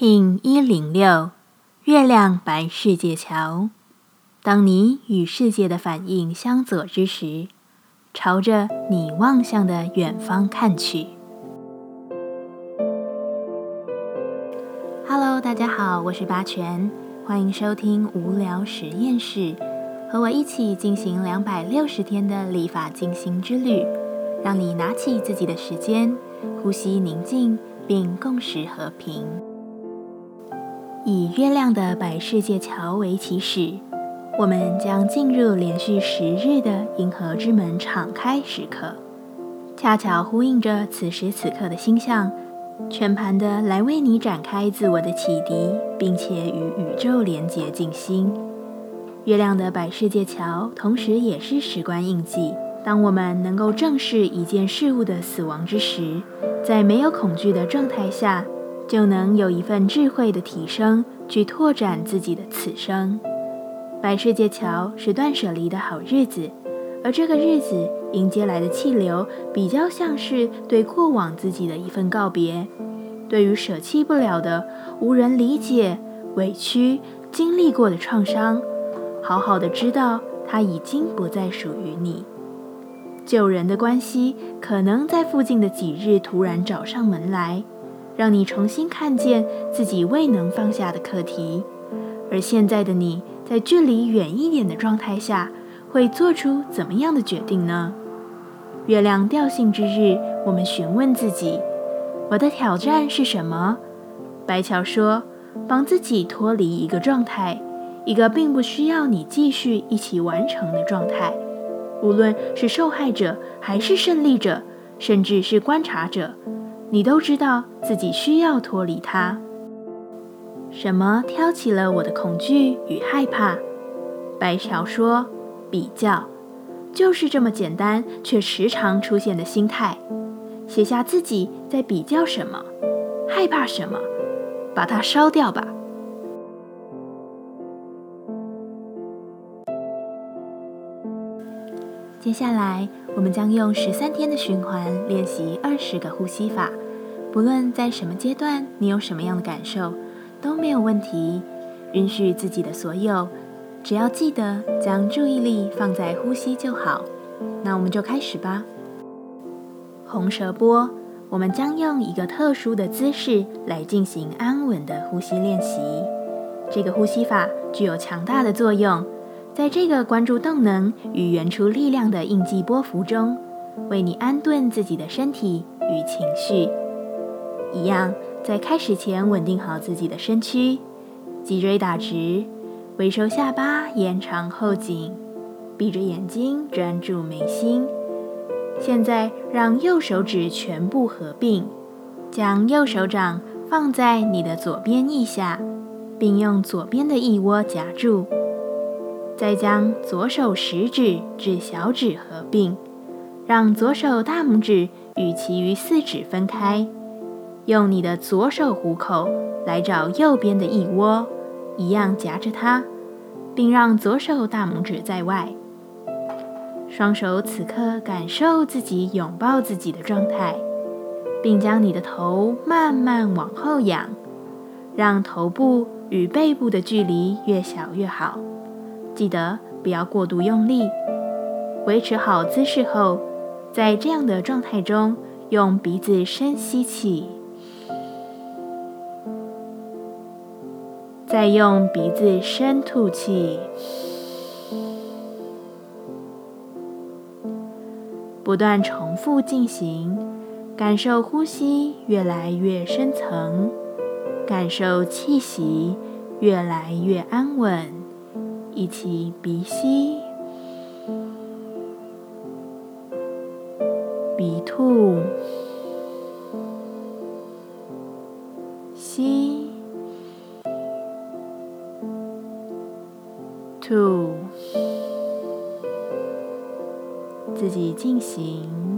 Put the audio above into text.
King 一零六月亮白世界桥。当你与世界的反应相左之时，朝着你望向的远方看去。Hello，大家好，我是八全，欢迎收听无聊实验室，和我一起进行两百六十天的立法进行之旅，让你拿起自己的时间，呼吸宁静，并共识和平。以月亮的白世界桥为起始，我们将进入连续十日的银河之门敞开时刻，恰巧呼应着此时此刻的星象，全盘的来为你展开自我的启迪，并且与宇宙连结静心。月亮的白世界桥，同时也是时光印记。当我们能够正视一件事物的死亡之时，在没有恐惧的状态下。就能有一份智慧的提升，去拓展自己的此生。白世界桥是断舍离的好日子，而这个日子迎接来的气流，比较像是对过往自己的一份告别。对于舍弃不了的、无人理解、委屈、经历过的创伤，好好的知道它已经不再属于你。旧人的关系，可能在附近的几日突然找上门来。让你重新看见自己未能放下的课题，而现在的你在距离远一点的状态下，会做出怎么样的决定呢？月亮调性之日，我们询问自己：我的挑战是什么？白桥说：帮自己脱离一个状态，一个并不需要你继续一起完成的状态，无论是受害者还是胜利者，甚至是观察者。你都知道自己需要脱离它。什么挑起了我的恐惧与害怕？白桥说：“比较，就是这么简单却时常出现的心态。写下自己在比较什么，害怕什么，把它烧掉吧。”接下来。我们将用十三天的循环练习二十个呼吸法，不论在什么阶段，你有什么样的感受都没有问题。允许自己的所有，只要记得将注意力放在呼吸就好。那我们就开始吧。红舌波，我们将用一个特殊的姿势来进行安稳的呼吸练习。这个呼吸法具有强大的作用。在这个关注动能与原初力量的印记波幅中，为你安顿自己的身体与情绪。一样，在开始前稳定好自己的身躯，脊椎打直，微收下巴，延长后颈，闭着眼睛专注眉心。现在，让右手指全部合并，将右手掌放在你的左边腋下，并用左边的腋窝夹住。再将左手食指至小指合并，让左手大拇指与其余四指分开。用你的左手虎口来找右边的腋窝，一样夹着它，并让左手大拇指在外。双手此刻感受自己拥抱自己的状态，并将你的头慢慢往后仰，让头部与背部的距离越小越好。记得不要过度用力，维持好姿势后，在这样的状态中，用鼻子深吸气，再用鼻子深吐气，不断重复进行，感受呼吸越来越深层，感受气息越来越安稳。一起鼻吸，鼻吐，吸，吐，自己进行。